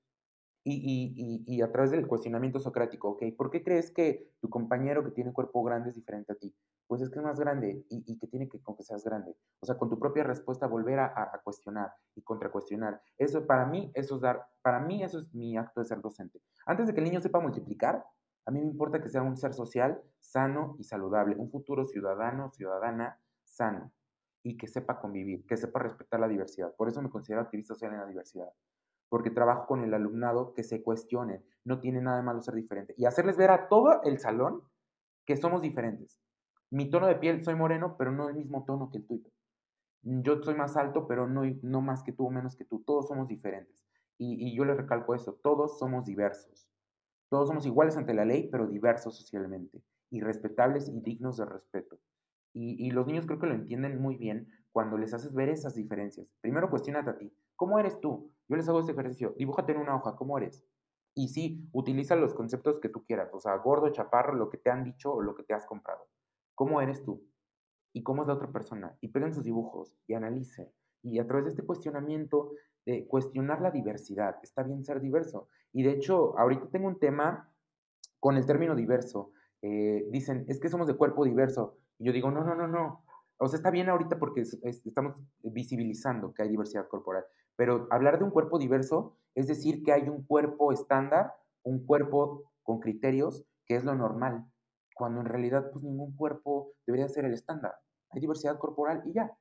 Y, y, y, a través del cuestionamiento socrático, ¿ok? ¿Por qué crees que tu compañero que tiene cuerpo grande es diferente a ti? Pues es que es más grande y, y que tiene que con que seas grande. O sea, con tu propia respuesta volver a, a, cuestionar y contracuestionar. Eso para mí, eso es dar, para mí eso es mi acto de ser docente. Antes de que el niño sepa multiplicar, a mí me importa que sea un ser social, sano y saludable, un futuro ciudadano, ciudadana sano y que sepa convivir, que sepa respetar la diversidad. Por eso me considero activista social en la diversidad, porque trabajo con el alumnado que se cuestione, no tiene nada de malo ser diferente y hacerles ver a todo el salón que somos diferentes. Mi tono de piel, soy moreno, pero no el mismo tono que el tuyo. Yo soy más alto, pero no, no más que tú o menos que tú. Todos somos diferentes. Y, y yo les recalco eso, todos somos diversos. Todos somos iguales ante la ley, pero diversos socialmente, y respetables y dignos de respeto. Y, los niños creo que lo entienden muy bien cuando les haces ver esas diferencias. Primero cuestionate a ti. ¿Cómo eres tú? Yo les hago ese ejercicio. Dibújate en una hoja. ¿Cómo eres? Y sí, utiliza los conceptos que tú quieras. O sea, gordo, chaparro, lo que te han dicho o lo que te has comprado. ¿Cómo eres tú? ¿Y cómo es la otra persona? Y peguen sus dibujos y analice. Y a través de este cuestionamiento, de cuestionar la diversidad. Está bien ser diverso. Y de hecho, ahorita tengo un tema con el término diverso. Eh, dicen, es que somos de cuerpo diverso. Y yo digo, no, no, no, no. O sea, está bien ahorita porque estamos visibilizando que hay diversidad corporal, pero hablar de un cuerpo diverso es decir que hay un cuerpo estándar, un cuerpo con criterios, que es lo normal, cuando en realidad pues ningún cuerpo debería ser el estándar. Hay diversidad corporal y ya.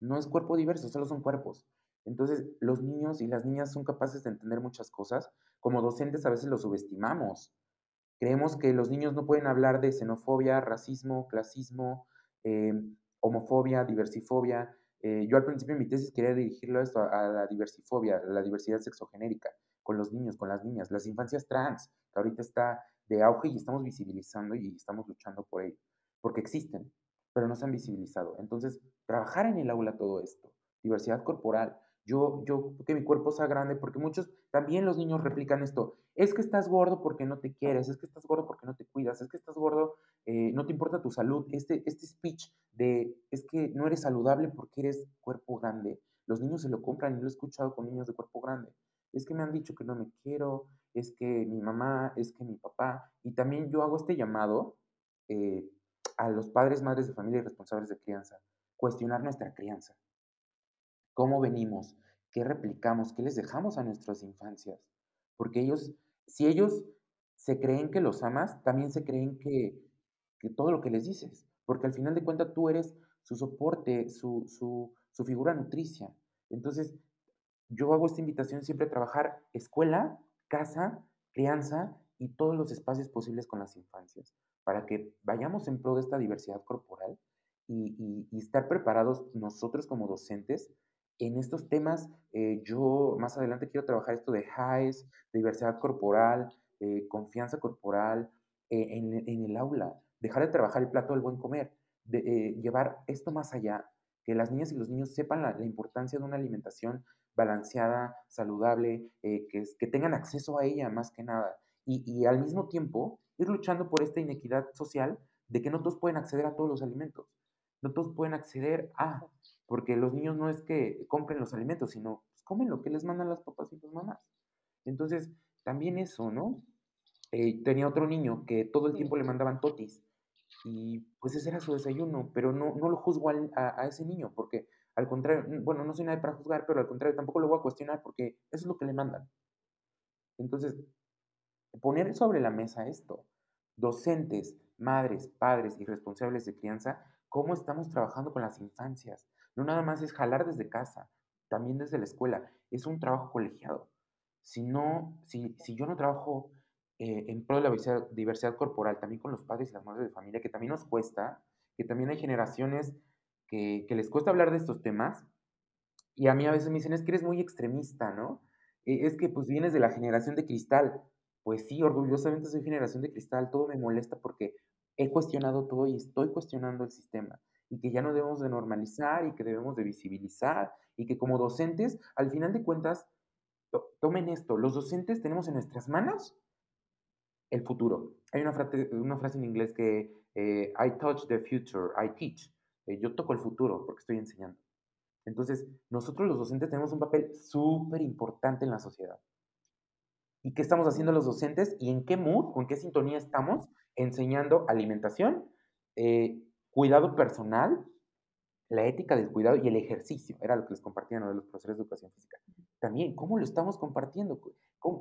No es cuerpo diverso, solo son cuerpos. Entonces, los niños y las niñas son capaces de entender muchas cosas. Como docentes a veces los subestimamos. Creemos que los niños no pueden hablar de xenofobia, racismo, clasismo, em, homofobia, diversifobia. Eh, yo al principio en mi tesis quería dirigirlo a esto, a, la diversifobia, a la diversidad sexogenérica, con los niños, con las niñas, las infancias trans, que ahorita está de auge y estamos visibilizando y estamos luchando por ello, porque existen, pero no se han visibilizado. Entonces, trabajar en el aula todo esto, diversidad corporal, yo, yo, que mi cuerpo sea grande, porque muchos, también los niños replican esto, es que estás gordo porque no te quieres, es que estás gordo porque no te cuidas, es que estás gordo, eh, no te importa tu salud, este, este speech de, es que no eres saludable porque eres cuerpo grande, los niños se lo compran y lo he escuchado con niños de cuerpo grande, es que me han dicho que no me quiero, es que mi mamá, es que mi papá, y también yo hago este llamado eh, a los padres, madres de familia y responsables de crianza cuestionar nuestra crianza. ¿Cómo venimos? ¿Qué replicamos? ¿Qué les dejamos a nuestras infancias? Porque ellos, si ellos se creen que los amas, también se creen que, que todo lo que les dices, porque al final de cuentas tú eres su soporte, su, su, su figura nutricia. Entonces, yo hago esta invitación siempre a trabajar escuela, casa, crianza y todos los espacios posibles con las infancias, para que vayamos en pro de esta diversidad corporal y, estar preparados nosotros como docentes en estos temas. Eh, yo más adelante quiero trabajar esto de highs, diversidad corporal, eh, confianza corporal eh, en, el aula, dejar de trabajar el plato del buen comer, de llevar esto más allá, que las niñas y los niños sepan la, importancia de una alimentación balanceada, saludable, que, tengan acceso a ella más que nada. Y, al mismo tiempo ir luchando por esta inequidad social de que no todos pueden acceder a todos los alimentos no todos pueden acceder a, porque los niños no es que compren los alimentos, sino pues, comen lo que les mandan las papás y las mamás. Entonces, también eso, ¿no? Eh, tenía otro niño que todo el tiempo le mandaban totis y pues ese era su desayuno, pero no, no lo juzgo a, ese niño, porque al contrario, bueno, no soy nadie para juzgar, pero al contrario, tampoco lo voy a cuestionar porque eso es lo que le mandan. Entonces, poner sobre la mesa esto, docentes, madres, padres y responsables de crianza, cómo estamos trabajando con las infancias. No nada más es jalar desde casa, también desde la escuela. Es un trabajo colegiado. Si, no, si, si yo no trabajo eh, en pro de la diversidad, corporal, también con los padres y las madres de familia, que también nos cuesta, que también hay generaciones que, que les cuesta hablar de estos temas, y a mí a veces me dicen, es que eres muy extremista, ¿no? E, es que pues vienes de la generación de cristal. Pues sí, orgullosamente soy generación de cristal, todo me molesta porque he cuestionado todo y estoy cuestionando el sistema y que ya no debemos de normalizar y que debemos de visibilizar y que como docentes, al final de cuentas, tomen esto, los docentes tenemos en nuestras manos el futuro. Hay una una frase en inglés que eh, I touch the future, I teach. Eh, yo toco el futuro porque estoy enseñando. Entonces, nosotros los docentes tenemos un papel súper importante en la sociedad. ¿Y qué estamos haciendo los docentes? ¿Y en qué mood en qué sintonía estamos enseñando alimentación, eh, cuidado personal, la ética del cuidado y el ejercicio. Era lo que les compartían de los profesores de educación física. También, ¿cómo lo estamos compartiendo?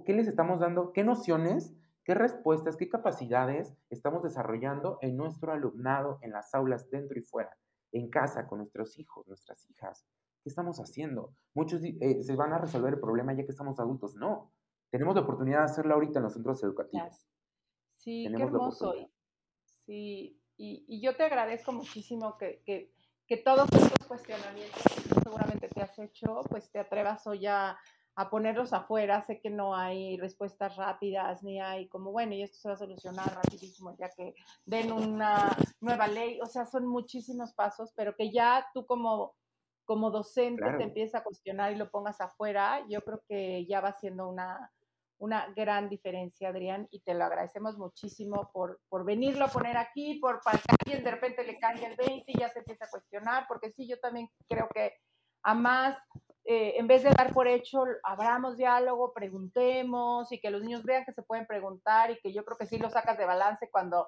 ¿Qué les estamos dando? ¿Qué nociones, qué respuestas, qué capacidades estamos desarrollando en nuestro alumnado, en las aulas, dentro y fuera, en casa, con nuestros hijos, nuestras hijas? ¿Qué estamos haciendo? Muchos eh, se van a resolver el problema ya que estamos adultos. No, tenemos la oportunidad de hacerlo ahorita en los centros educativos. Sí, qué hermoso. Sí, y, yo te agradezco muchísimo que, que, que, todos estos cuestionamientos que seguramente te has hecho, pues te atrevas hoy a, a ponerlos afuera. Sé que no hay respuestas rápidas, ni hay como, bueno, y esto se va a solucionar rapidísimo, ya que den una nueva ley. O sea, son muchísimos pasos, pero que ya tú como como docente te empiezas a cuestionar y lo pongas afuera, yo creo que ya va siendo una, una gran diferencia, Adrián, y te lo agradecemos muchísimo por, por venirlo a poner aquí, por para que alguien de repente le caiga el 20 y ya se empieza a cuestionar, porque sí, yo también creo que a más, eh, en vez de dar por hecho, abramos diálogo, preguntemos y que los niños vean que se pueden preguntar y que yo creo que sí lo sacas de balance cuando,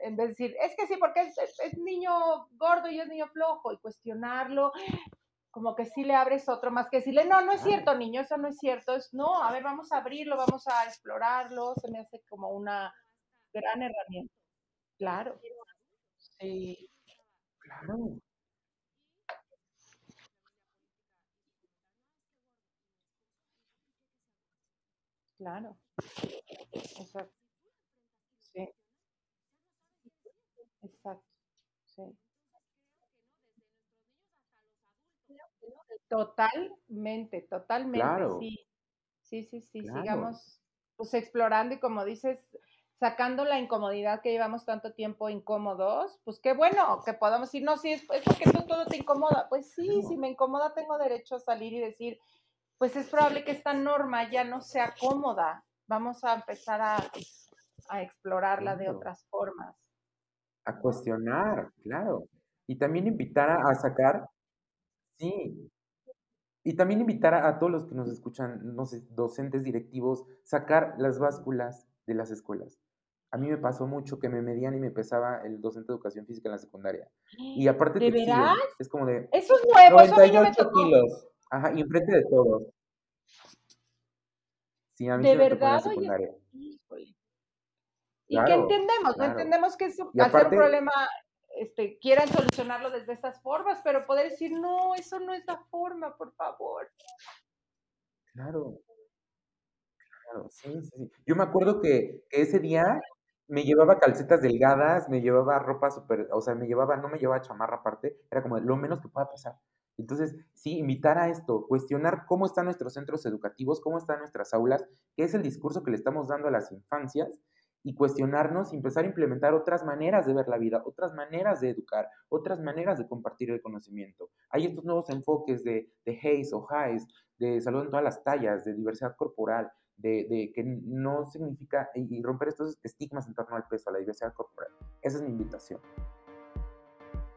en vez de decir, es que sí, porque es, es niño gordo y es niño flojo, y cuestionarlo, como que sí le abres otro más que decirle, no, no es cierto, niño, eso no es cierto. Es, no, a ver, vamos a abrirlo, vamos a explorarlo. Se me hace como una gran herramienta. Claro. Sí. Claro. Claro. Exacto. Sí. Exacto. Sí. Totalmente, totalmente, sí. Sí, sí, sí, sigamos pues explorando y como dices, sacando la incomodidad que llevamos tanto tiempo incómodos, pues qué bueno que podamos decir, no, sí, es, porque tú todo te incomoda. Pues sí, si me incomoda tengo derecho a salir y decir, pues es probable que esta norma ya no sea cómoda. Vamos a empezar a, a explorarla de otras formas. A cuestionar, claro. Y también invitar a sacar, sí, y también invitar a, todos los que nos escuchan, no sé, docentes, directivos, sacar las básculas de las escuelas. a mí me pasó mucho que me medían y me pesaba el docente de educación física en la secundaria. Y aparte ¿De te veras? es como de Eso es nuevo, eso a mí no me 98 tocó. kilos. Ajá, y enfrente de todos. Sí, a mí ¿De sí me tocó en la verdad? Oye. Y que Claro, entendemos, no claro. entendemos que ser un aparte- problema, este, quieran solucionarlo desde estas formas, pero poder decir, no, eso no es la forma, por favor. Claro, claro, sí, sí. Yo me acuerdo que, que ese día me llevaba calcetas delgadas, me llevaba ropa súper, o sea, me llevaba, no me llevaba chamarra aparte, era como lo menos que pueda pasar. Entonces, sí, invitar a esto, cuestionar cómo están nuestros centros educativos, cómo están nuestras aulas, qué es el discurso que le estamos dando a las infancias y cuestionarnos y empezar a implementar otras maneras de ver la vida, otras maneras de educar, otras maneras de compartir el conocimiento. Hay estos nuevos enfoques de, de HACE o HACE, de salud en todas las tallas, de diversidad corporal, de, de que no significa, y, y romper estos estigmas en torno al peso, a la diversidad corporal. Esa es mi invitación.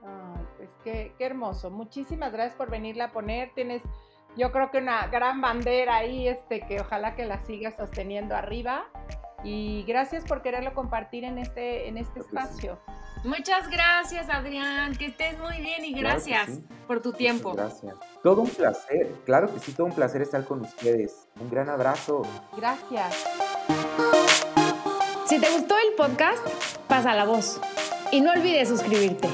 Ay, pues qué, qué hermoso. Muchísimas gracias por venirla a poner. Tienes, yo creo que una gran bandera ahí, este, que ojalá que la sigas sosteniendo arriba. Y gracias por quererlo compartir en este, en este espacio. Muchas gracias, Adrián. Que estés muy bien y Claro gracias sí. por tu tiempo. Muchas Gracias. Todo un placer, claro que sí, todo un placer estar con ustedes. Un gran abrazo. Gracias. Si te gustó el podcast, pasa la voz. Y no olvides suscribirte.